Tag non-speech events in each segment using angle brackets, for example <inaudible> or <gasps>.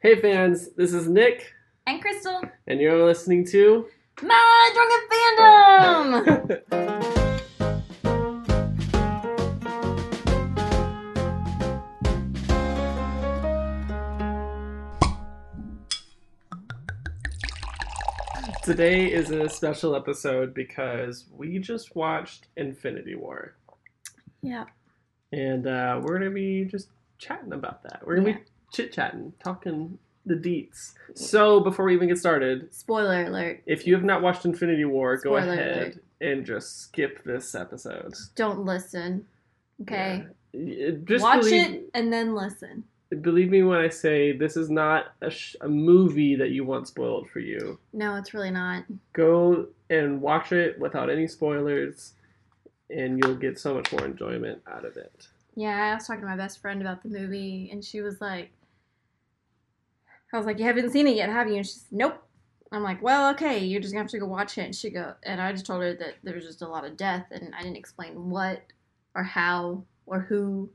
Hey fans, this is Nick, And Crystal, and you're listening to. my drunken fandom. <laughs> Today is a special episode because we just watched Infinity War, yeah. and uh, we're gonna be just chatting about that. We're gonna Yeah. be chit chatting, talking the deets. So before we even get started, Spoiler alert. if you have not watched Infinity War, go ahead and just skip this episode. Don't listen. Okay. Yeah. Just Watch believe, it and then listen. believe me when I say this is not a, sh- a movie that you want spoiled for you. No, it's really not. Go and watch it without any spoilers, and you'll get so much more enjoyment out of it. Yeah, I was talking to my best friend about the movie, and she was like, I was like, You haven't seen it yet, have you? And she's, Nope. I'm like, Well, okay, you're just gonna have to go watch it. And she go, and I just told her that there was just a lot of death, and I didn't explain what or how or who.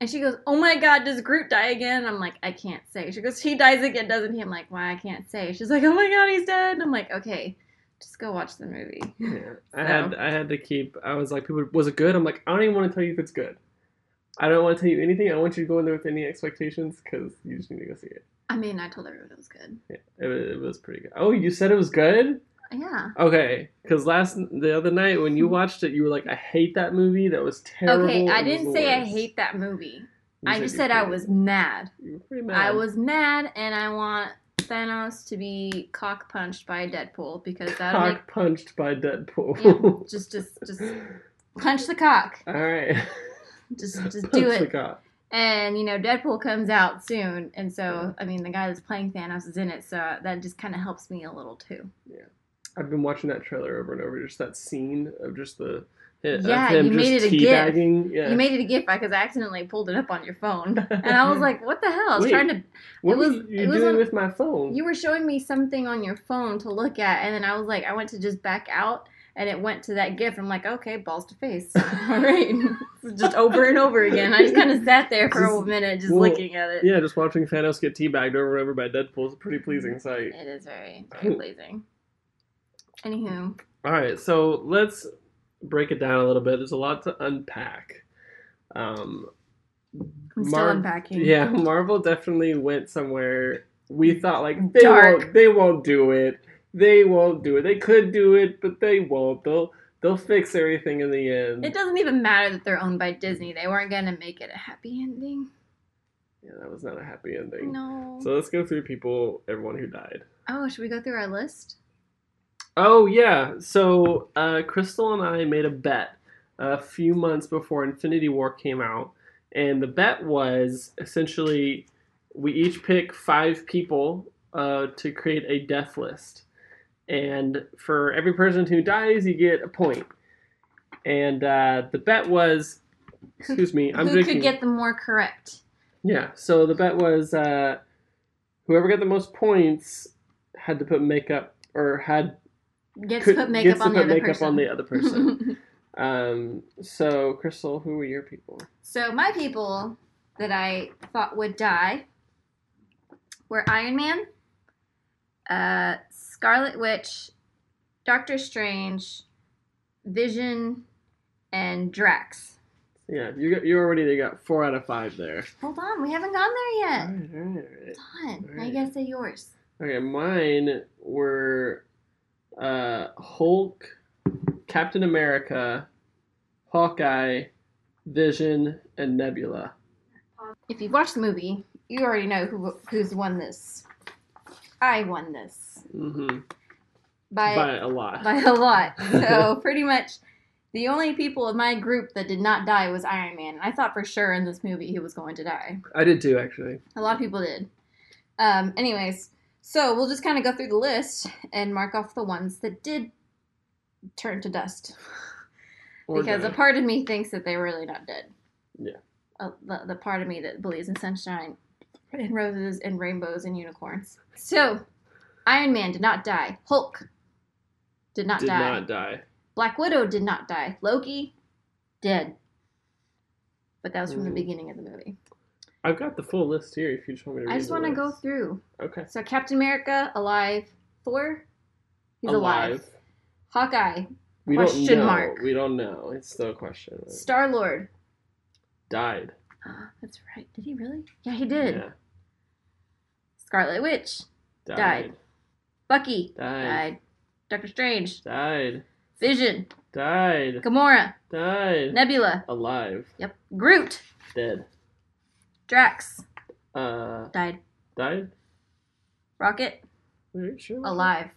And she goes, Oh my god, does Groot die again? I'm like, I can't say. She goes, He dies again, doesn't he? I'm like, Why? I can't say. She's like, Oh my god, he's dead. And I'm like, Okay, just go watch the movie. Yeah, I <laughs> had I had to keep. I was like, people, was it good? I'm like, I don't even want to tell you if it's good. I don't want to tell you anything. I don't want you to go in there with any expectations because you just need to go see it. I mean, I told everyone it was good. Yeah, it, was- it was pretty good. Oh, you said it was good. Yeah. Okay, because last the other night when you hmm. watched it, you were like, "I hate that movie. That was terrible." Okay, I didn't say I hate that movie. You I just you said I was mad. You were pretty mad. I was mad, and I want Thanos to be cock punched by Deadpool because that'll cock punched by Deadpool. make <laughs> just just just punch the cock. All right. <laughs> Just just <laughs> do it. And you know Deadpool comes out soon, and so I mean the guy that's playing Thanos is in it, so uh, that just kind of helps me a little too. Yeah, I've been watching that trailer over and over. Just that scene of just the Yeah, you made it a gif. Yeah. You made it a gift because I accidentally pulled it up on your phone, <laughs> and I was like, "What the hell?" I was Wait, trying to what was- you it was doing on- with my phone? You were showing me something on your phone to look at, and then I was like, I went to just back out, and it went to that GIF. I'm like, okay, balls to face. <laughs> All right, <laughs> just over and over again. I just kind of sat there for a minute, just well, looking at it. Yeah, just watching Thanos get teabagged over and over by Deadpool is a pretty pleasing sight. It is very, very pleasing. Anywho, All right, so let's break it down a little bit. There's a lot to unpack. Um, I'm still Mar- unpacking. Yeah, <laughs> Marvel definitely went somewhere. We thought like they Dark. won't, they won't do it. They won't do it. They could do it, but they won't. They'll they'll fix everything in the end. It doesn't even matter that they're owned by Disney. They weren't gonna make it a happy ending. yeah, that was not a happy ending. No. So let's go through people, everyone who died. oh, should we go through our list? Oh yeah, so uh, Crystal and I made a bet a few months before Infinity War came out, and the bet was essentially we each pick five people uh, to create a death list, and for every person who dies, you get a point. And uh, the bet was, excuse me, I'm Who drinking. could get them more correct? Yeah, so the bet was uh, whoever got the most points had to put makeup or had Gets could- to put makeup gets to on the put other makeup person. on the other person. <laughs> um, so Crystal, who were your people? So my people that I thought would die were Iron Man, uh, Scarlet Witch, Doctor Strange, Vision, and Drax. Yeah, you got you already they got four out of five there. Hold on, we haven't gone there yet. right, all right, all right. Hold on. Now Alright. you gotta say yours. Okay, mine were uh, Hulk, Captain America, Hawkeye, Vision, and Nebula. If you've watched the movie, you already know who who's won this. I won this hmm by By a lot. <laughs> by a lot. So <laughs> pretty much the only people in my group that did not die was Iron Man. And I thought for sure in this movie he was going to die. I did too, actually. A lot of people did. Um, anyways, so we'll just kind of go through the list and mark off the ones that did turn to dust. <laughs> Or because a part of me thinks that they're really not dead. Yeah. Uh, the, the part of me that believes in sunshine and roses and rainbows and unicorns. So, Iron Man did not die. Hulk did not did die. Did not die. Black Widow did not die. Loki, dead. But that was from the Mm. beginning of the movie. I've got the full list here. If you just want me to read I just want to go through. Okay. So Captain America alive, Thor, he's alive. Hawkeye, We Question don't know. mark. We don't know. It's still a question. Star Lord. Died. <gasps> That's right. Did he really? Yeah, he did. Yeah. Scarlet Witch Died. Died. Bucky Died. died. Doctor Strange, Died. Vision, Died. Gamora, Died. Nebula. Alive. Yep. Groot, Dead. Drax Uh. died. Died. Rocket Wait, sure? alive.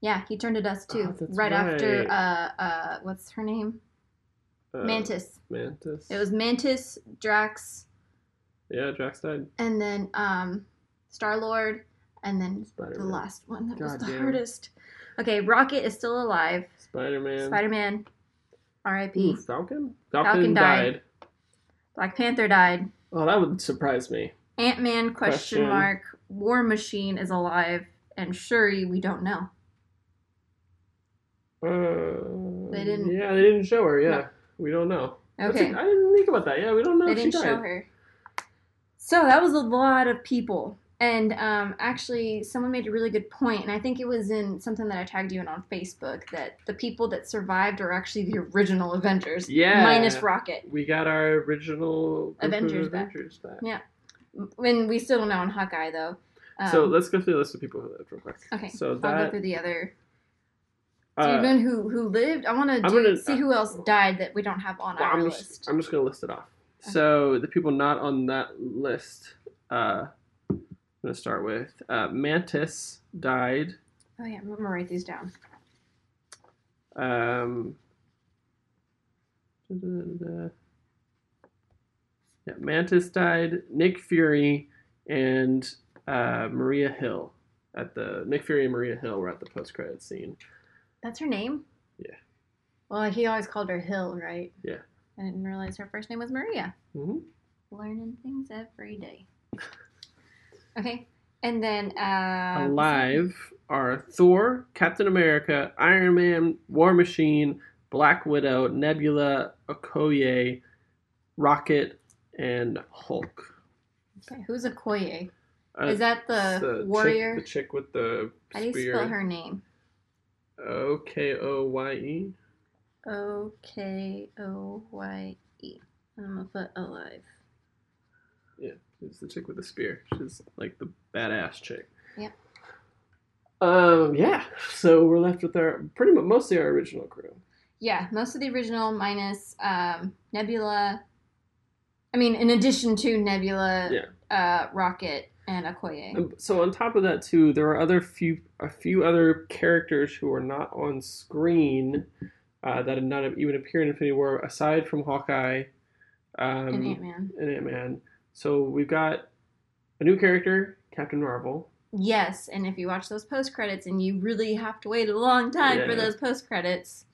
Yeah, he turned to dust too. Oh, that's right, after uh uh what's her name? Uh, Mantis. Mantis. It was Mantis, Drax, Yeah, Drax died. and then um Star Lord, and then Spider the last one that was the damn. hardest. Okay, Rocket is still alive. Spider Man. Spider Man, R.I.P. Falcon? Falcon died. Black Panther died. Oh, that would surprise me. Ant Man question, Question. mark. War Machine is alive, and Shuri we don't know. Uh, They didn't- Yeah, they didn't show her. Yeah, No. we don't know. That's Okay, a- I didn't think about that. Yeah, we don't know they if didn't died. show her. So that was a lot of people. And um, actually, someone made a really good point, and I think it was in something that I tagged you in on Facebook that the people that survived are actually the original Avengers, Yeah. minus Rocket. We got our original of Avengers back. Back. Yeah. When we still don't know on Hawkeye though. Um, so let's go through the list of people who lived real quick. okay, So I'll go through the other. uh, Even who who lived, I want to see who else died that we don't have on well, our I'm list. just I'm just gonna list it off. So the people not on that list, uh, I'm gonna start with uh, Mantis died. Oh yeah, I'm gonna write these down. Um, yeah, Mantis died. Nick Fury and uh, Maria Hill at the Nick Fury and Maria Hill were at the post credit scene. That's her name. Yeah. Well, he always called her Hill, right? Yeah. I didn't realize her first name was Maria. hmm Learning things every day. <laughs> Okay, and then uh, Alive are Thor, Captain America, Iron Man, War Machine, Black Widow, Nebula, Okoye, Rocket, and Hulk. Okay, who's Okoye? Uh, Is that the, chick- warrior? the chick with the How do you spear. spell her name? O K O Y E. O K O Y E. I'm gonna put alive. Yeah, it's the chick with the spear. She's like the badass chick. Yeah. Um. Yeah. So we're left with our pretty much mostly our original crew. Yeah, most of the original minus um, Nebula. I mean, in addition to Nebula, Yeah. uh, Rocket, and Okoye. Um, So on top of that too, there are other few a few other characters who are not on screen uh, that have not even appeared in Infinity War aside from Hawkeye um, and Ant Man. and Ant Man. So we've got a new character, Captain Marvel. Yes, and if you watch those post credits, and you really have to wait a long time for those post credits.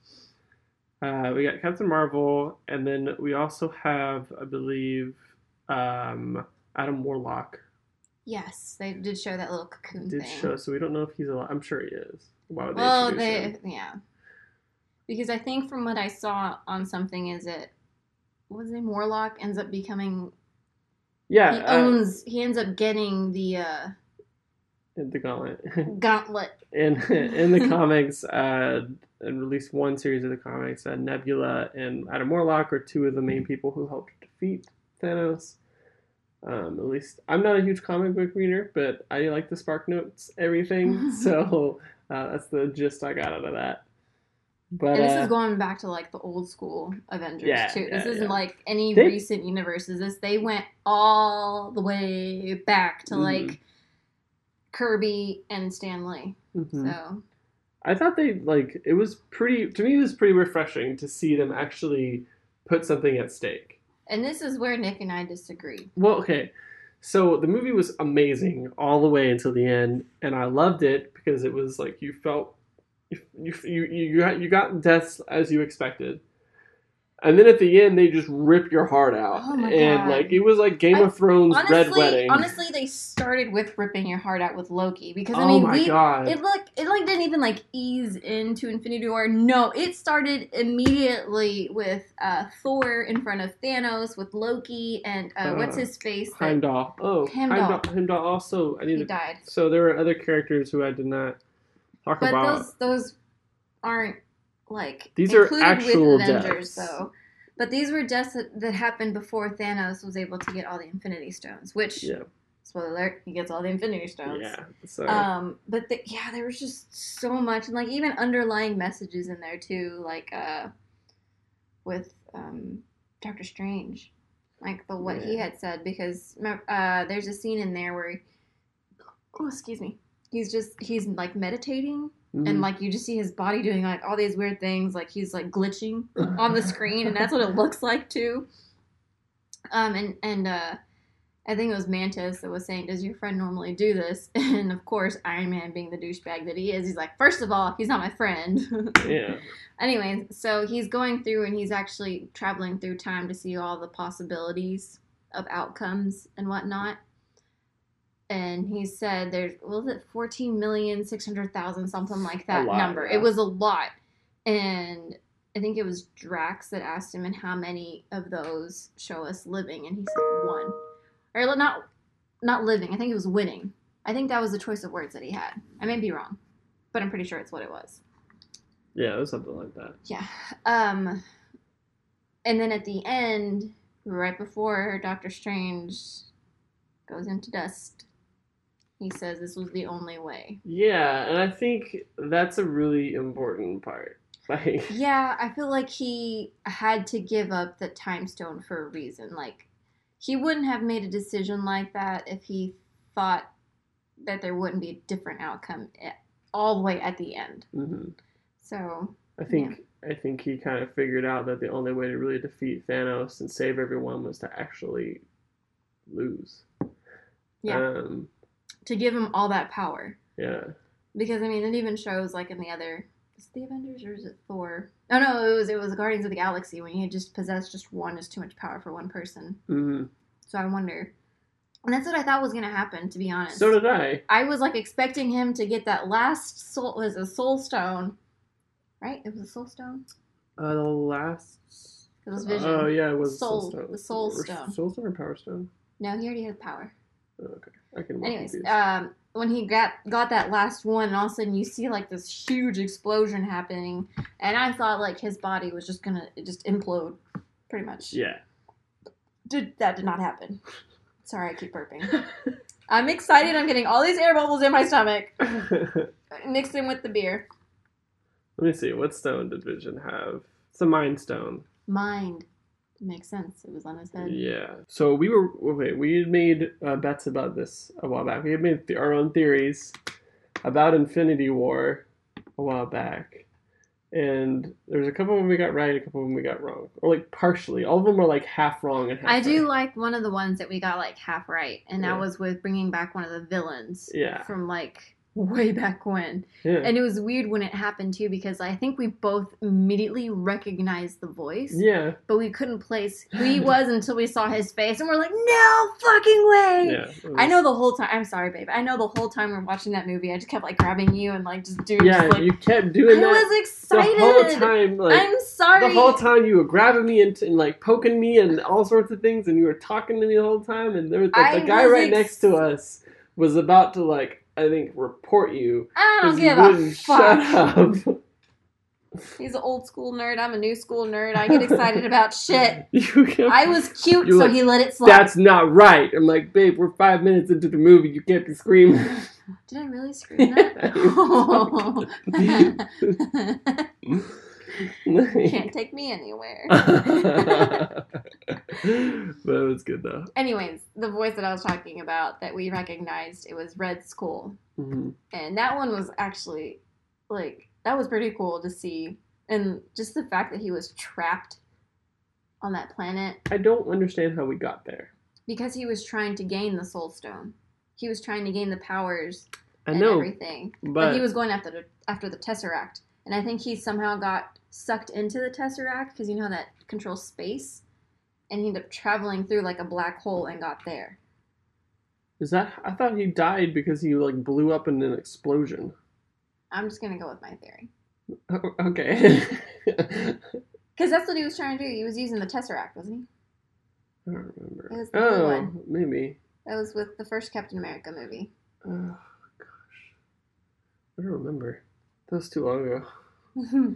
Uh, we got Captain Marvel, and then we also have, I believe, um, Adam Warlock Yes, they did show that little cocoon did thing. show. So we don't know if he's alive. I'm sure he is. Why would they well, they him? yeah, because I think from what I saw on something is it what was his name Warlock ends up becoming Yeah, he uh, owns he ends up getting the uh, the gauntlet. gauntlet. <laughs> in in the <laughs> comics, uh, and released one series of the comics, uh, Nebula and Adam Warlock are two of the main people who helped defeat Thanos. Um, at least I'm not a huge comic book reader, but I like the SparkNotes everything, <laughs> so uh, that's the gist I got out of that. But And this uh, is going back to like the old school Avengers Yeah, too. This yeah, isn't yeah. like any They- recent universes. This they went all the way back to Mhm. like Kirby and Stan Lee. mhm. So I thought they like it was pretty to me. It was pretty refreshing to see them actually put something at stake. and this is where Nick and I disagree. Well, okay. So the movie was amazing all the way until the end, and I loved it because it was like you felt you you you, you got you got deaths as you expected. and then at the end they just rip your heart out, Oh my and God. like it was like Game I- of Thrones Red honestly, Wedding. honestly, they started with ripping your heart out with Loki because I oh mean, my we god! it look it like didn't even like ease into Infinity War. No, it started immediately with uh, Thor in front of Thanos with Loki and uh, what's Uh, his face? that- Heimdall. Oh, Heimdall. Heimdall. Heimdall also. I need he to. died. So there were other characters who I did not talk But about. those those aren't like These are actual with Avengers deaths. though. But these were deaths that, that happened before Thanos was able to get all the Infinity Stones. Which, yeah, spoiler alert, he gets all the Infinity Stones. yeah. So Um, but the, yeah, there was just so much, and like even underlying messages in there too, like uh, with um, Doctor Strange, like the what he had said, because uh, there's a scene in there where, he, oh excuse me, he's just he's like meditating, mhm. and like you just see his body doing like all these weird things, like he's like glitching <laughs> on the screen, and that's what it looks like too. Um, and and uh, I think it was Mantis that was saying, "Does your friend normally do this?" <laughs> And of course, Iron Man, being the douchebag that he is, he's like, first of all, he's not my friend." <laughs> yeah, anyway, so he's going through and he's actually traveling through time to see all the possibilities of outcomes and whatnot. And he said there's what was it fourteen million six hundred thousand something like that lot, number. yeah. It was a lot, and I think it was Drax that asked him, and how many of those show us living? And he said one, or not not living. I think it was winning. I think that was the choice of words that he had. I may be wrong, but I'm pretty sure it's what it was. yeah. It was something like that. Yeah. Um and then at the end, right before Doctor Strange goes into dust, he says this was the only way. Yeah, and I think that's a really important part. <laughs> Like, Yeah, I feel like he had to give up the time stone for a reason. Like he wouldn't have made a decision like that if he thought that there wouldn't be a different outcome all the way at the end. mhm. So, I think I think he kind of figured out that the only way to really defeat Thanos and save everyone was to actually lose. yeah, Um, to give him all that power. yeah. Because I mean, it even shows like in the other, is it the Avengers or is it Thor? Oh no, it was it was Guardians of the Galaxy when he just possessed just one is too much power for one person. hmm So I wonder, and that's what I thought was gonna happen. To be honest, So did I. I was like expecting him to get that last soul was a Soul Stone, right? It was a Soul Stone. Uh, the last. It was Vision. Oh yeah, it was Soul- Soul Stone. the Soul Stone. Soul Stone or Power Stone? No, he already had power. Oh, okay, I can. Anyways, um, when he got got that last one, and all of a sudden you see like this huge explosion happening, and I thought like his body was just gonna just implode, pretty much. yeah. Did that did not happen? <laughs> Sorry, I keep burping. <laughs> I'm excited. I'm getting all these air bubbles in my stomach, <laughs> mixed in with the beer. Let me see. What stone did Vision have? It's a Mind Stone. Mind makes sense. It was on his head. Yeah. So we were okay. We had made uh, bets about this a while back. We had made th- our own theories about Infinity War a while back, and there's a couple of them we got right, a couple of them we got wrong, or like partially. All of them were like half wrong and half. I do like one of the ones that we got like half right, and that was with bringing back one of the villains Yeah. from like way back when. Yeah. And it was weird when it happened too because I think we both immediately recognized the voice, yeah. but we couldn't place <laughs> who he was until we saw his face, and we're like, no fucking way. Yeah. it I know the whole time. I'm sorry, babe. I know the whole time we're watching that movie. I just kept like grabbing you and like just doing. Yeah, just, like, you kept doing I that was excited. the whole time. Like I'm sorry. the whole time you were grabbing me and, and like poking me and all sorts of things, and you were talking to me the whole time. And there was like, the guy was right ex- next to us was about to like I think report you I don't give a wouldn't shut up. He's an old school nerd. I'm a new school nerd. I get excited about shit. <laughs> I was cute, so like, he let it slide. That's not right. I'm like, babe, we're five minutes into the movie. You can't be screaming. Did I really scream that? <laughs> <laughs> <laughs> Can't <laughs> take me anywhere. <laughs> that was good though. Anyways, the voice that I was talking about that we recognized, it was Red Skull. hmm And that one was actually like that was pretty cool to see. And just the fact that he was trapped on that planet I don't understand how we got there. because he was trying to gain the soul stone. He was trying to gain the powers I and know, everything. But, but he was going after the after the Tesseract. And I think he somehow got sucked into the Tesseract because you know that controls space, and he ended up traveling through like a black hole and got there. Is that? I thought he died because he like blew up in an explosion. I'm just gonna go with my theory O- <laughs> Okay. <laughs> because that's what he was trying to do. He was using the Tesseract, wasn't he? I don't remember. It was the oh, one. maybe. That was with the first Captain America movie. Oh gosh, I don't remember. That was too long ago.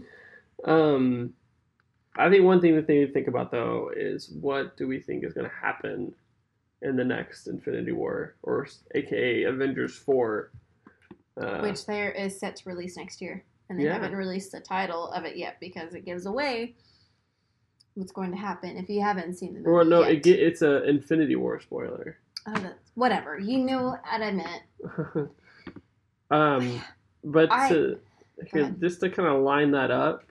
Um, I think one thing that they need to think about though is what do we think is going to happen in the next Infinity War, or AKA Avengers Four? Uh, Which there is set to release next year, and they Yeah. haven't released the title of it yet because it gives away what's going to happen if you haven't seen the movie. or no, yet. it it's a Infinity War spoiler. Oh, that's, whatever. You knew what I meant. <laughs> um, but I- to, Ahead. just to kind of line that up,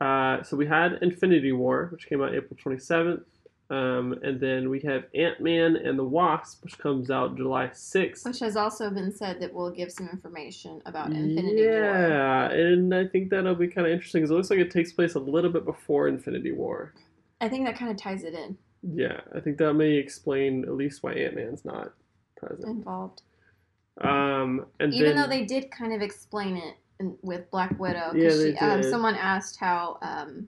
uh, so we had Infinity War, which came out April 27th. Um, and then we have Ant Man and the Wasp, which comes out July 6th. Which has also been said that we'll give some information about Infinity War. yeah, and I think that'll be kind of interesting because it looks like it takes place a little bit before Infinity War. I think that kind of ties it in, Yeah, I think that may explain at least why Ant Man's not present. involved. Um, and Even then, though they did kind of explain it in, with Black Widow. Yeah, she, um, someone asked how um,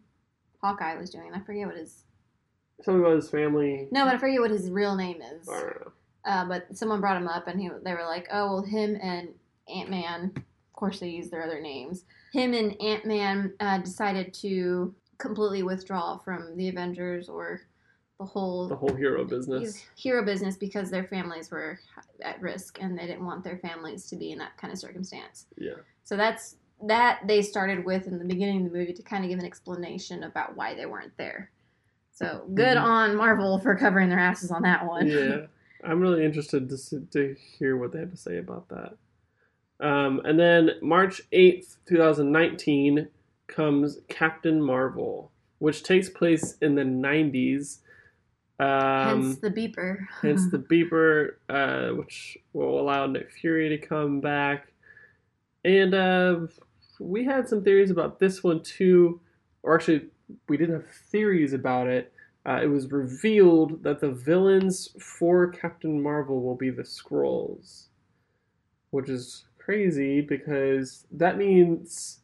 Hawkeye was doing. I forget what his. something about his family. No, but I forget what his real name is. I don't know. Uh, but someone brought him up, and he they were like, "Oh, well, him and Ant Man. Of course, they use their other names. Him and Ant Man uh, decided to completely withdraw from the Avengers or the whole The whole hero business. hero business because their families were at risk, and they didn't want their families to be in that kind of circumstance. Yeah. So that's that they started with in the beginning of the movie to kind of give an explanation about why they weren't there. So good Mhm. on Marvel for covering their asses on that one. yeah, <laughs> I'm really interested to see, to hear what they have to say about that. Um, and then March 8th, 2019 comes Captain Marvel, which takes place in the 90s. Um, Hence the beeper. hence the <laughs> beeper, uh, which will allow Nick Fury to come back. And uh, we had some theories about this one too, or actually, we didn't have theories about it. Uh, it was revealed that the villains for Captain Marvel will be the Skrulls, which is crazy because that means,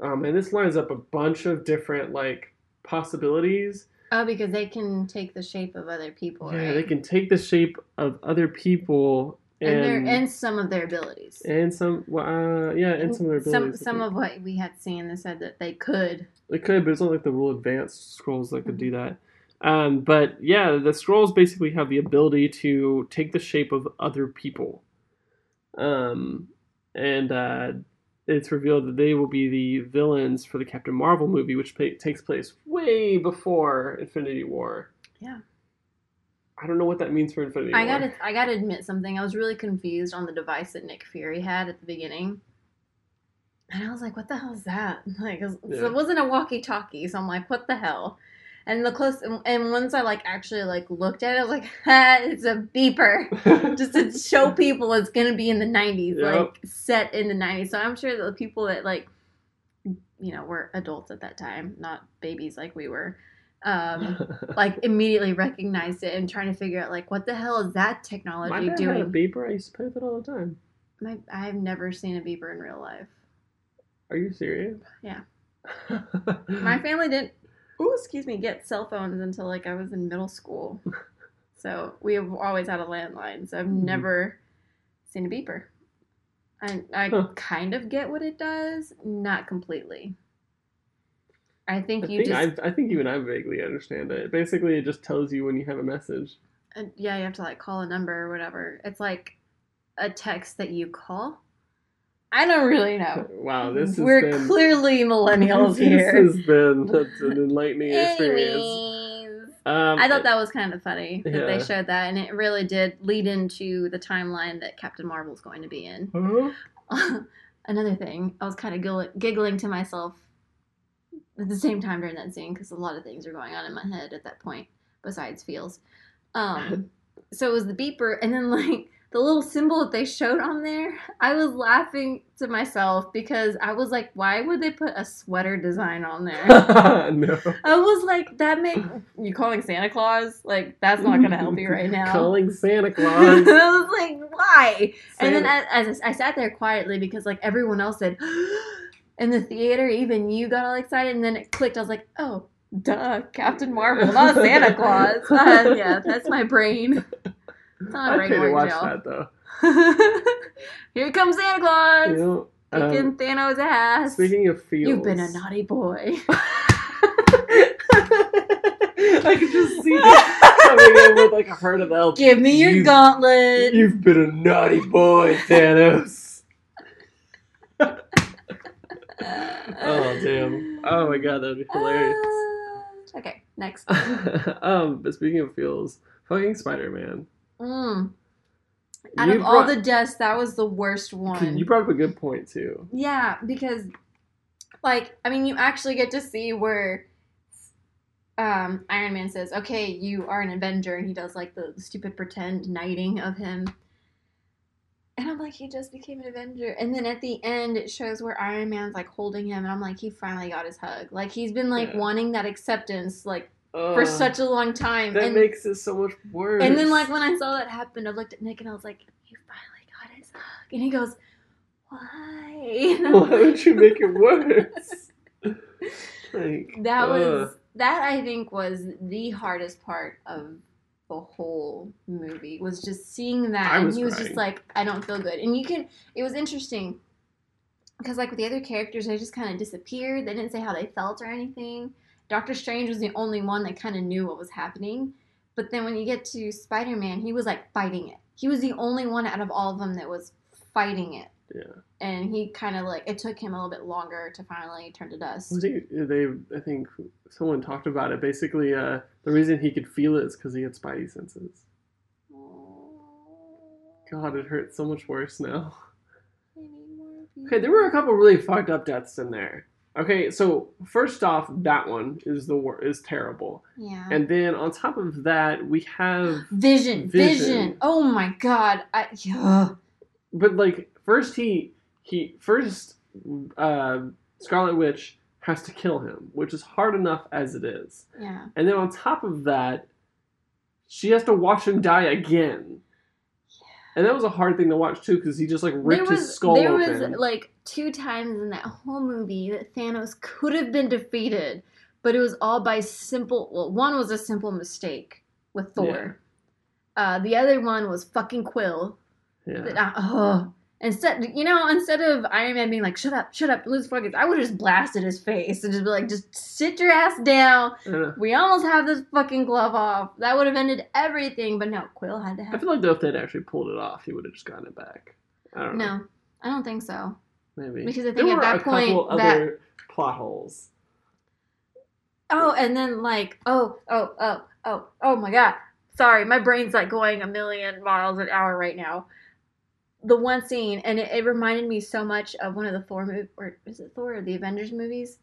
um, and this lines up a bunch of different like possibilities. Oh, because they can take the shape of other people, Yeah, right? they can take the shape of other people and, and their and some of their abilities. and some well, uh, yeah, and some of their abilities. I some of what we had seen, they said that they could. it could, but it's not like the real advanced Skrulls that could do that. Um, but yeah, the Skrulls basically have the ability to take the shape of other people. Um, and uh, it's revealed that they will be the villains for the Captain Marvel movie, which pa- takes place way before Infinity War. Yeah. I don't know what that means for Infinity I War. gotta I gotta admit something. I was really confused on the device that Nick Fury had at the beginning. And I was like, what the hell is that? <laughs> Like, 'cause- so Yeah. it wasn't a walkie-talkie, so I'm like, what the hell? And the close, and, and once I like actually like looked at it, I was like, <laughs> ha, it's a beeper, <laughs> just to show people it's gonna be in the '90s, Yep. like set in the '90s. So I'm sure the people that like, you know, were adults at that time, not babies like we were, um, <laughs> like immediately recognized it and trying to figure out like what the hell is that technology My dad had a beeper. I used to play with it all the time. My, I've never seen a beeper in real life. Are you serious? Yeah. My family didn't. Oh, excuse me, get cell phones until like I was in middle school. <laughs> So we have always had a landline. So I've Mhm. never seen a beeper. I I Huh. kind of get what it does, not completely. I think I you think just I, I think you and I vaguely understand it. Basically, it just tells you when you have a message. Uh, yeah, you have to like call a number or whatever. It's like a text that you call. I don't really know. Wow, this has We're been clearly millennials <laughs> this here. This has been an enlightening experience. Um, I thought that was kind of funny that Yeah. they showed that, and it really did lead into the timeline that Captain Marvel's going to be in. Huh? <laughs> Another thing, I was kind of giggling, giggling to myself at the same time during that scene because a lot of things are going on in my head at that point besides feels. Um, <laughs> so it was the beeper, and then like the little symbol that they showed on there, I was laughing to myself because I was like, why would they put a sweater design on there? <laughs> no. I was like, that make you calling Santa Claus? Like, that's not gonna help you right now. Calling Santa <laughs> Claus. I was like, why? And then Santa- as, as I sat there quietly because like everyone else said <gasps> in the theater, even you got all excited, and then it clicked. I was like, oh, duh, Captain Marvel, not Santa <laughs> Claus. Uh, yeah, that's my brain. That's how my I'd pay to watch y'all. that though. <laughs> Here comes Santa Claus, You know, kicking um, Thanos' ass. speaking of feels, You've been a naughty boy. <laughs> <laughs> I could just see coming in with like a herd of elves. Give me your You- gauntlet. You've been a naughty boy, Thanos. oh damn! Oh my god, that'd be hilarious. Uh, okay, next. um, but speaking of feels, fucking Spider Man. Mm. Out of all the deaths, that was the worst one. you brought up a good point too. Yeah, because like I mean you actually get to see where um Iron Man says, "Okay, you are an Avenger," and he does like the, the stupid pretend knighting of him. And I'm like, he just became an Avenger. And then at the end, it shows where Iron Man's like holding him, and I'm like, he finally got his hug. Like he's been like Yeah. wanting that acceptance like for such a long time. that and makes it so much worse. and then like when I saw that happen, I looked at Nick and I was like, "You finally got his hug," and he goes, "Why?" <laughs> Why would you make it worse? <laughs> like that was that I think was the hardest part of the whole movie was just seeing that, I and he was crying. just like, "I don't feel good," and you can. It was interesting because like with the other characters, they just kind of disappeared. They didn't say how they felt or anything. Doctor Strange was the only one that kind of knew what was happening. But then when you get to Spider Man, he was like fighting it. He was the only one out of all of them that was fighting it. Yeah. And he kind of like, it took him a little bit longer to finally turn to dust. Was he, they, I think someone talked about it. Basically, uh, the reason he could feel it is because he had spidey senses. God, it hurts so much worse now. Okay, there were a couple really fucked up deaths in there. Okay, so first off, that one is the wor- is terrible, Yeah. and then on top of that, we have, Vision, Vision. vision, Oh my god. I, yeah. but like first he he first uh, Scarlet Witch has to kill him, which is hard enough as it is, Yeah. and then on top of that, she has to watch him die again. And that was a hard thing to watch too, because he just like ripped was, his skull there open. was like two times in that whole movie that Thanos could have been defeated, but it was all by simple. Well, one was a simple mistake with Thor. Uh, the other one was fucking Quill. yeah. That, uh, oh. Instead, you know, instead of Iron Man being like, "Shut up, shut up, lose focus," I would have just blasted his face and just be like, "Just sit your ass down." Uh, We almost have this fucking glove off. That would have ended everything, but no, Quill had to have. I feel like though if they'd actually pulled it off, he would have just gotten it back. I don't know. No, I don't think so. Maybe Because I think at were that a couple point that- other plot holes. Oh, and then like, oh, oh, oh, oh, oh my god. Sorry, my brain's like going a million miles an hour right now. The one scene, and it, it reminded me so much of one of the Thor movies, or is it Thor or the Avengers movies?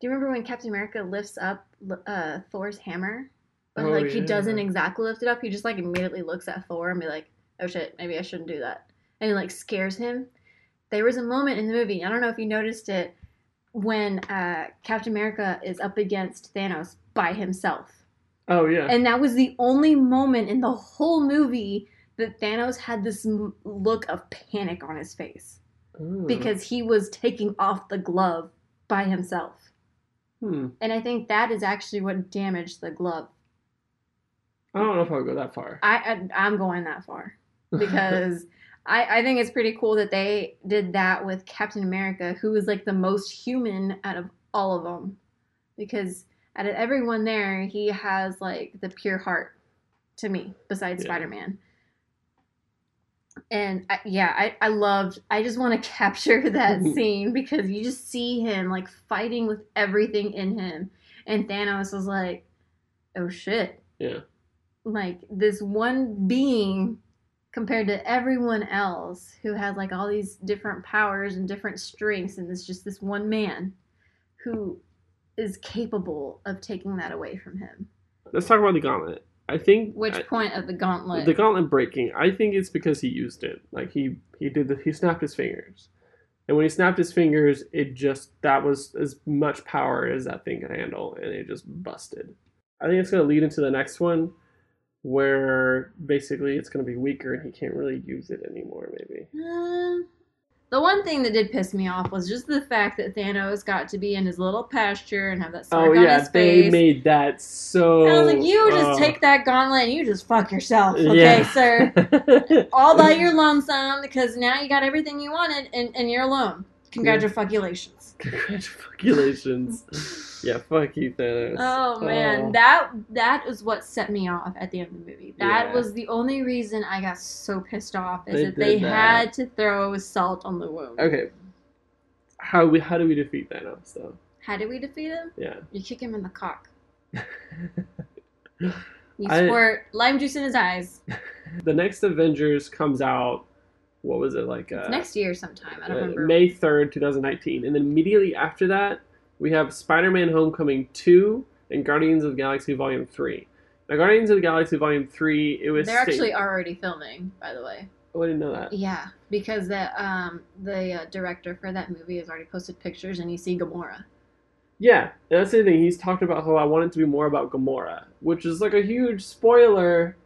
Do you remember when Captain America lifts up uh, Thor's hammer, but Oh, like he doesn't yeah. exactly lift it up? He just like immediately looks at Thor and be like, "Oh shit, maybe I shouldn't do that," and it like scares him. There was a moment in the movie. I don't know if you noticed it when uh, Captain America is up against Thanos by himself. Oh yeah. And that was the only moment in the whole movie that Thanos had this look of panic on his face Oh. because he was taking off the glove by himself. hmm. And I think that is actually what damaged the glove. I don't know if I'll go that far. I, I I'm going that far <laughs> because I I think it's pretty cool that they did that with Captain America, who is like the most human out of all of them, because out of everyone there, he has like the pure heart to me, besides Yeah. Spider Man. And I, yeah, I, I loved. I just want to <laughs> capture that <laughs> scene because you just see him like fighting with everything in him, and Thanos was like, "Oh shit!" yeah. like this one being compared to everyone else who has like all these different powers and different strengths and it's just this one man who is capable of taking that away from him Let's talk about the gauntlet. I think Which I- point of the gauntlet? the gauntlet breaking. I think it's because he used it. Like he he did the he snapped his fingers, and when he snapped his fingers, it just that was as much power as that thing could handle, and it just busted. I think it's going to lead into the next one, where basically it's going to be weaker and he can't really use it anymore. Maybe. Uh, the one thing that did piss me off was just the fact that Thanos got to be in his little pasture and have that Oh sword on yeah, his they made that so. I was like, you just uh, take that gauntlet and you just fuck yourself, okay, Yeah. <laughs> sir? All by your lonesome because now you got everything you wanted and, and you're alone. Congratulations. <laughs> Congratulations. yeah, fuck you, Thanos. Oh man, Oh. that that is what set me off at the end of the movie. That Yeah. was the only reason I got so pissed off is They that they that. had to throw salt on the wound. Okay. How we how do we defeat Thanos though? How do we defeat him? Yeah. You kick him in the cock. <laughs> You I- squirt lime juice in his eyes. <laughs> the next Avengers comes out. What was it like? It's Uh, next year sometime. I don't uh, remember. May third, two thousand nineteen, and then immediately after that, we have Spider-Man: Homecoming two and Guardians of the Galaxy Volume three. Now, Guardians of the Galaxy Volume three, it was. They're sta- actually already filming, by the way. Oh, I didn't know that. Yeah, because the um the uh, director for that movie has already posted pictures, and you see Gamora. Yeah, and that's the thing. He's talked about how I want it to be more about Gamora, which is like a huge spoiler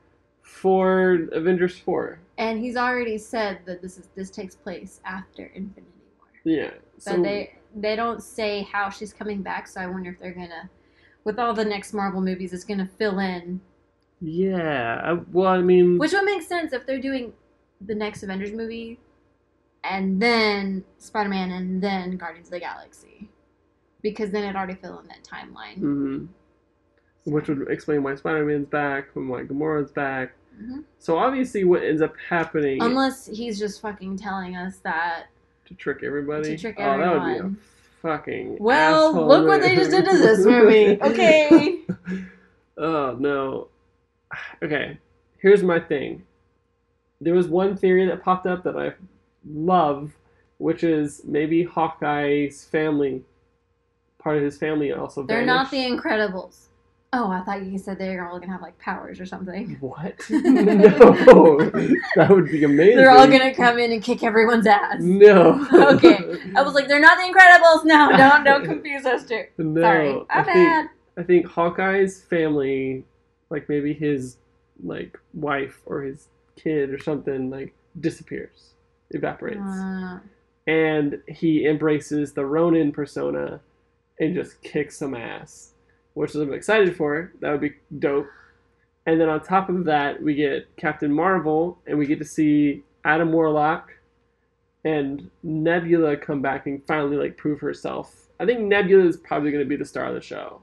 for Avengers four. And he's already said that this is this takes place after Infinity War. Yeah. So they they don't say how she's coming back. So I wonder if they're gonna, with all the next Marvel movies, it's gonna fill in. Yeah. I, well, I mean, Which would make sense if they're doing the next Avengers movie, and then Spider Man, and then Guardians of the Galaxy, because then it already fill in that timeline. mhm. which would explain why Spider-Man's back, and why Gamora's back. Mhm. So obviously, what ends up happening Unless he's just fucking telling us that. to trick everybody? To trick oh, that would be a fucking. Well, look what they just did to <laughs> this movie. Okay. <laughs> oh no. Okay, here's my thing. There was one theory that popped up that I love, which is maybe Hawkeye's family, part of his family, also. They're not the. Incredibles. Oh, I thought you said they were all gonna have like powers or something. What? <laughs> no, that would be amazing. They're all gonna come in and kick everyone's ass. No. Okay. I was like, they're not the Incredibles. No, don't don't confuse us two. <laughs> no. Sorry, I my think, bad. I think Hawkeye's family, like maybe his like wife or his kid or something, like disappears, evaporates, Uh, and he embraces the Ronin persona and just kicks some ass, which is I'm excited for. That would be dope. And then on top of that, we get Captain Marvel, and we get to see Adam Warlock and Nebula come back and finally like prove herself. I think Nebula is probably going to be the star of the show.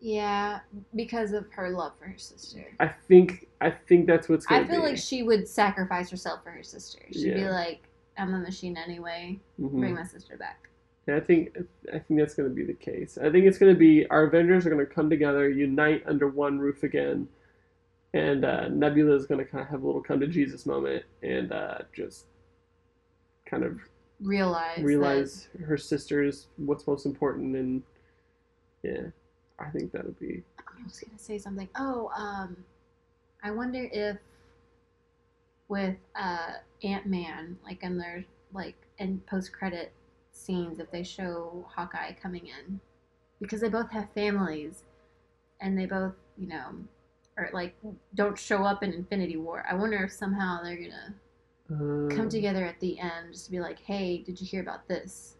yeah, because of her love for her sister. I think I think that's what's going. I feel be. like she would sacrifice herself for her sister. She'd be like, "I'm a machine anyway. Mhm. Bring my sister back." Yeah, I think I think that's going to be the case. I think it's going to be our Avengers are going to come together, unite under one roof again, and uh, Nebula is going to kind of have a little come to Jesus moment and uh, just kind of Realize. that- realize her sister's what's most important, and yeah, I think that would be I was gonna say something. Oh, um, I wonder if with uh Ant Man, like in their like in post credit scenes, if they show Hawkeye coming in, because they both have families, and they both, you know, or like don't show up in Infinity War. I wonder if somehow they're gonna uh, come together at the end just to be like, hey, did you hear about this?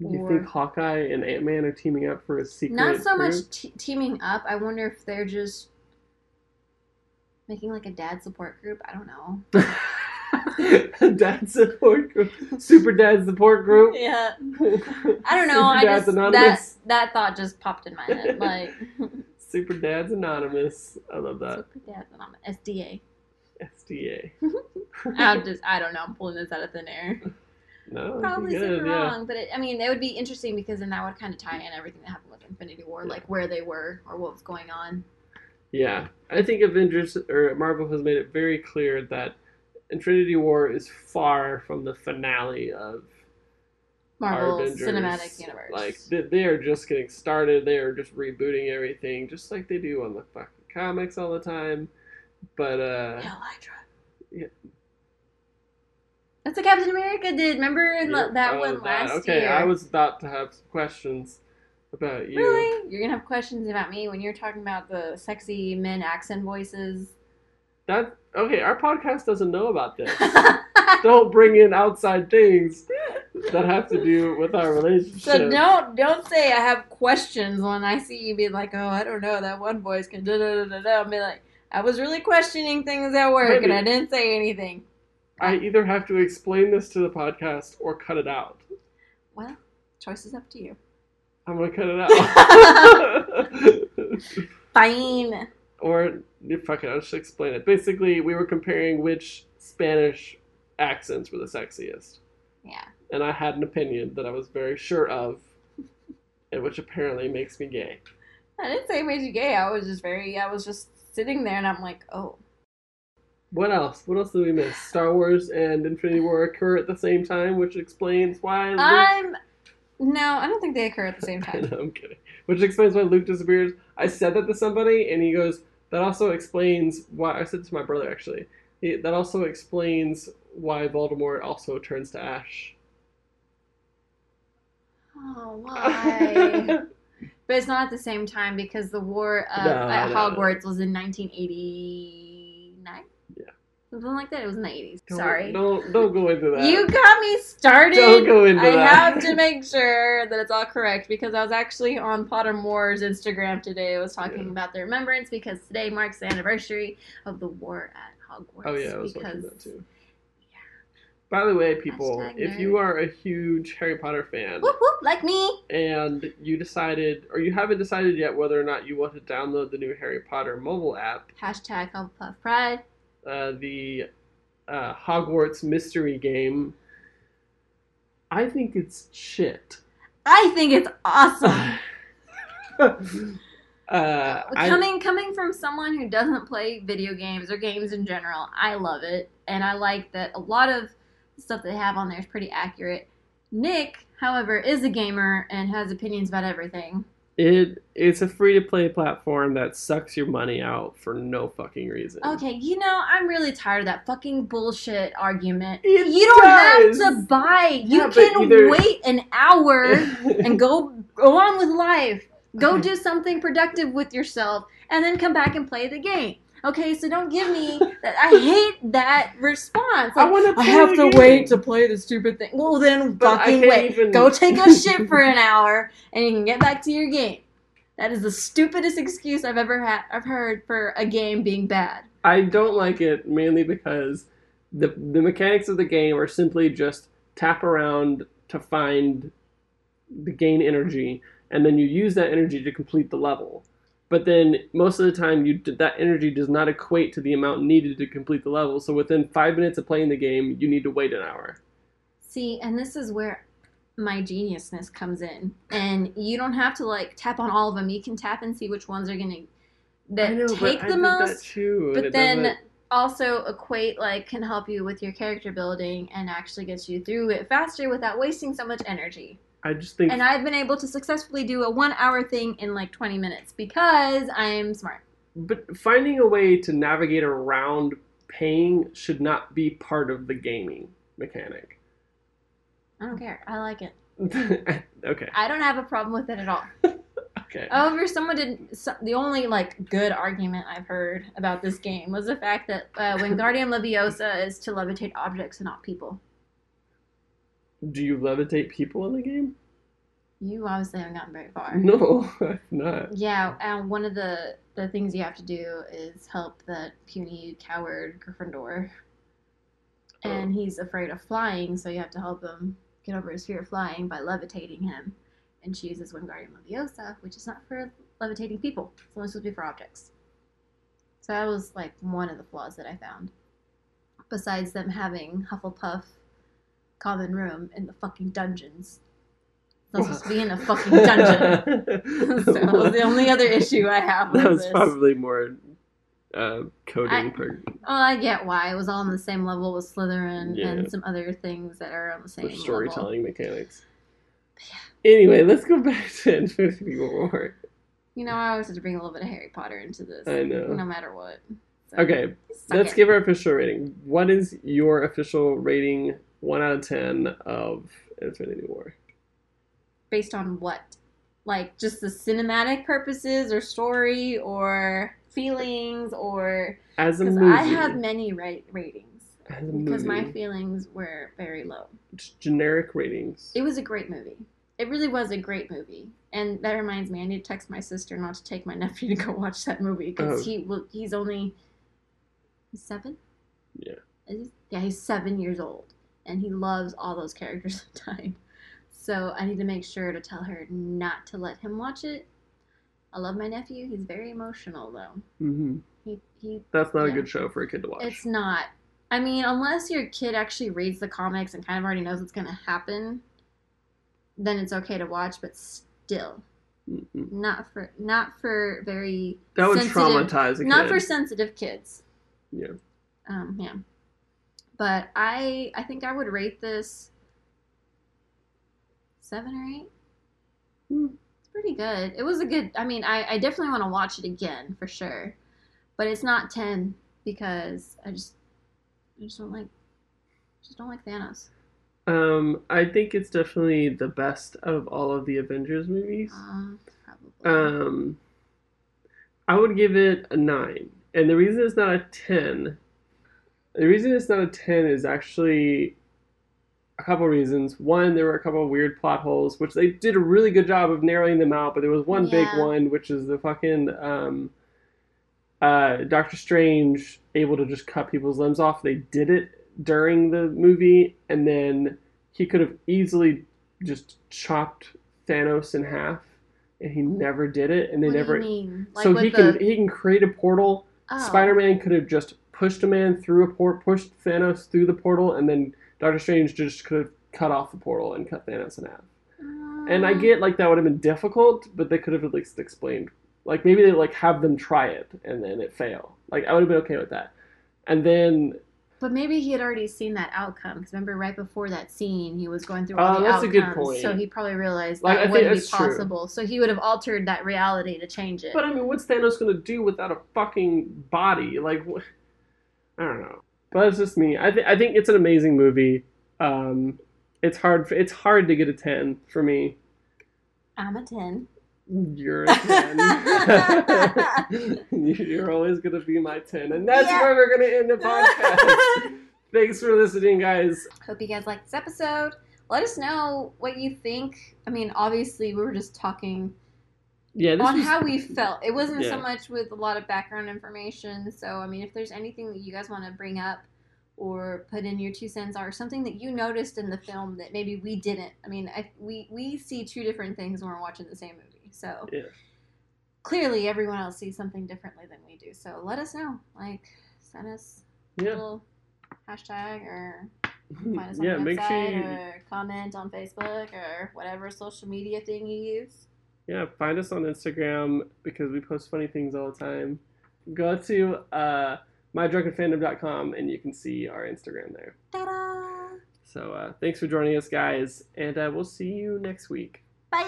Do you think Hawkeye and Ant Man are teaming up for a secret? Not so much group? te- teaming up. I wonder if they're just making like a dad support group. I don't know. <laughs> <laughs> dad support group, super dad support group. Yeah. <laughs> I don't know. I Dads just that Anonymous. that thought just popped in my head. <laughs> Like Super Dads Anonymous. I love that. Super Dads Anonymous SDA. SDA. I'm just I don't know. I'm pulling this out of thin air. No, Probably good, super yeah. wrong, but it, I mean, it would be interesting because then that would kind of tie in everything that happened with Infinity War, like where they were or what was going on. Yeah, I think Avengers or Marvel has made it very clear that Infinity War is far from the finale of Marvel Avengers. Cinematic Universe. Like they, they are just getting started. They are just rebooting everything, just like they do on the fucking comics all the time, but uh, Hydra. Yeah. That's what Captain America did. Remember in yeah, that oh, one that- last okay, year? Okay, I was about to have some questions about you. Really? You're gonna have questions about me when you're talking about the sexy men accent voices? That okay? Our podcast doesn't know about this. <laughs> Don't bring in outside things that have to do with our <laughs> relationship. So don't don't say I have questions when I see you be like, oh, I don't know, that one voice can da da da da da. Be like, I was really questioning things at work and I didn't say anything. I either have to explain this to the podcast or cut it out. Well, choice is up to you. I'm gonna cut it <laughs> out. Fine. Or fuck it, I'll just explain it. Basically, we were comparing which Spanish accents were the sexiest, Yeah. and I had an opinion that I was very sure of, <laughs> and which apparently makes me gay. I didn't say it made you gay. I was just very. I was just sitting there and I'm like, oh. What else? What else did we miss? Star Wars and Infinity War occur at the same time, which explains why. Luke... I'm. No, I don't think they occur at the same <laughs> time. no, I'm kidding. Which explains why Luke disappears. I said that to somebody, and he goes, "That also explains why." I said to my brother actually. He, that also explains why Voldemort also turns to ash. Oh, <laughs> why? but it's not at the same time because the war uh, No, at no. Hogwarts was in 1989. Yeah. Something like that. It was in the 80s. Don't- Sorry. Don't don't go into that. You got me started. Don't go into I that. have to make <laughs> sure that it's all correct because I was actually on Potter Pottermore's Instagram today. I was talking Yeah. about the remembrance because today marks the anniversary of the war at Hogwarts. Oh yeah, I was watching because that too. By the way, people, if you are a huge Harry Potter fan whoop whoop like me. and you decided, or you haven't decided yet whether or not you want to download the new Harry Potter mobile app, Hashtag Hufflepuff Pride. Uh, the uh, Hogwarts mystery game, I think it's shit. I think it's awesome. <laughs> uh, I, coming coming from someone who doesn't play video games or games in general, I love it, and I like that a lot of stuff they have on there is pretty accurate. Nick, however, is a gamer and has opinions about everything. It it's a free to play platform that sucks your money out for no fucking reason. Okay, you know, I'm really tired of that fucking bullshit argument. It you don't does. have to buy. You Yeah, can either- wait an hour <laughs> and go go on with life. Go do something productive with yourself and then come back and play the game. Okay, so don't give me that. I hate that response. I want to. I have to wait to play the stupid thing. Well, then But fucking wait. even- Go take a shit <laughs> for an hour and you can get back to your game. That is the stupidest excuse I've ever had. I've heard for a game being bad. I don't like it mainly because the the mechanics of the game are simply just tap around to find the gain energy, and then you use that energy to complete the level. But then most of the time, you that energy does not equate to the amount needed to complete the level. So within five minutes of playing the game, you need to wait an hour. See, and this is where my geniusness comes in. And you don't have to like tap on all of them. You can tap and see which ones are gonna that know, take the I did that most, too, but then doesn't- also equate like can help you with your character building and actually gets you through it faster without wasting so much energy. I just think And I've been able to successfully do a one hour thing in like 20 minutes because I'm smart. But finding a way to navigate around paying should not be part of the gaming mechanic. I don't care. I like it. <laughs> okay. I don't have a problem with it at all. <laughs> Okay. However, someone did so, the only like good argument I've heard about this game was the fact that uh, when <laughs> Wingardium Leviosa is to levitate objects and not people. Do you levitate people in the game? You obviously haven't gotten very far. No, <laughs> not. Yeah, and one of the the things you have to do is help that puny coward Gryffindor, oh. and he's afraid of flying, so you have to help him get over his fear of flying by levitating him. And she uses Wingardium Leviosa, which is not for levitating people; it's only supposed to be for objects. So that was like one of the flaws that I found. Besides them having Hufflepuff common room in the fucking dungeons. It's not supposed to be in a fucking dungeon. <laughs> so that was the only other issue I have that was this. probably more uh, coding I- per Oh, I get why. It was all on the same level with Slytherin Yeah. and some other things that are on the same level. storytelling mechanics. Anyway, let's go <laughs> back to Infinity War. You know, I always have to bring a little bit of Harry Potter into this, I know. no matter what. So, Okay, let's it. give our official rating. What is your official rating, one out of ten, of Infinity War? based on what? Like just the cinematic purposes, or story, or feelings, or As a movie, I have many ra- ratings as a because my feelings were very low. just generic ratings. It was a great movie. It really was a great movie. And that reminds me, I need to text my sister not to take my <laughs> nephew to go watch that movie because Oh. he will. He's only he's seven. Yeah. Is he? Yeah, he's seven years old, and he loves all those characters dying. So I need to make sure to tell her not to let him watch it. I love my nephew. He's very emotional though. Mm-hmm. He he. That's not a good show for a kid to watch. It's not. I mean, unless your kid actually reads the comics and kind of already knows what's going to happen, then it's okay to watch. But still, Mm-mm. not for not for very That would traumatize a kid. not for sensitive kids. Yeah. Um. Yeah. But I I think I would rate this seven or eight. Hmm. It's pretty good. It was a good. I mean, I I definitely want to watch it again for sure, but it's not ten because I just I just don't like just don't like Thanos. Um, I think it's definitely the best of all of the Avengers movies. Uh, probably. Um, I would give it a nine, and the reason it's not a ten, the reason it's not a ten is actually a couple reasons. One, there were a couple of weird plot holes, which they did a really good job of narrowing them out, but there was one big one, which is the fucking um, uh, Doctor Strange able to just cut people's limbs off. They did it during the movie, and then he could have easily just chopped Thanos in half, and he never did it, and they what never. do you mean? Like so he the, can he can create a portal. oh. Spider-Man could have just pushed a man through a port, pushed Thanos through the portal, and then Doctor Strange just could have cut off the portal and cut Thanos in half. And I get like that would have been difficult, but they could have at least explained. Like maybe they like have them try it and then it fail. Like I would have been okay with that. And then But maybe he had already seen that outcome. Because remember, right before that scene, he was going through all Oh, the that's a good outcomes. point. So he probably realized Like, that think wouldn't be that's true. possible. So he would have altered that reality to change it. But I mean, what's Thanos gonna do without a fucking body? Like, wh- I don't know. But it's just me. I think I think it's an amazing movie. Um, it's hard. For, it's hard to get a ten for me. I'm a ten. You're a ten. <laughs> <laughs> You're always gonna be my ten, and that's Yeah. where we're gonna end the podcast. <laughs> Thanks for listening, guys. Hope you guys liked this episode. Let us know what you think. I mean, obviously, we were just talking Yeah, this on was, how we felt. It wasn't so much with a lot of background information. So, I mean, if there's anything that you guys want to bring up or put in your two cents or something that you noticed in the film that maybe we didn't. I mean, I, we we see two different things when we're watching the same movie. So Yeah. clearly, everyone else sees something differently than we do. So let us know. Like, send us a yeah, little hashtag or <laughs> find us on yeah. the Make sure you or comment on Facebook or whatever social media thing you use. Yeah find us on Instagram because we post funny things all the time. Go to uh, mydrunkenfandom.com and you can see our Instagram there. Ta-da! So uh, thanks for joining us, guys, and uh, we'll see you next week. Bye.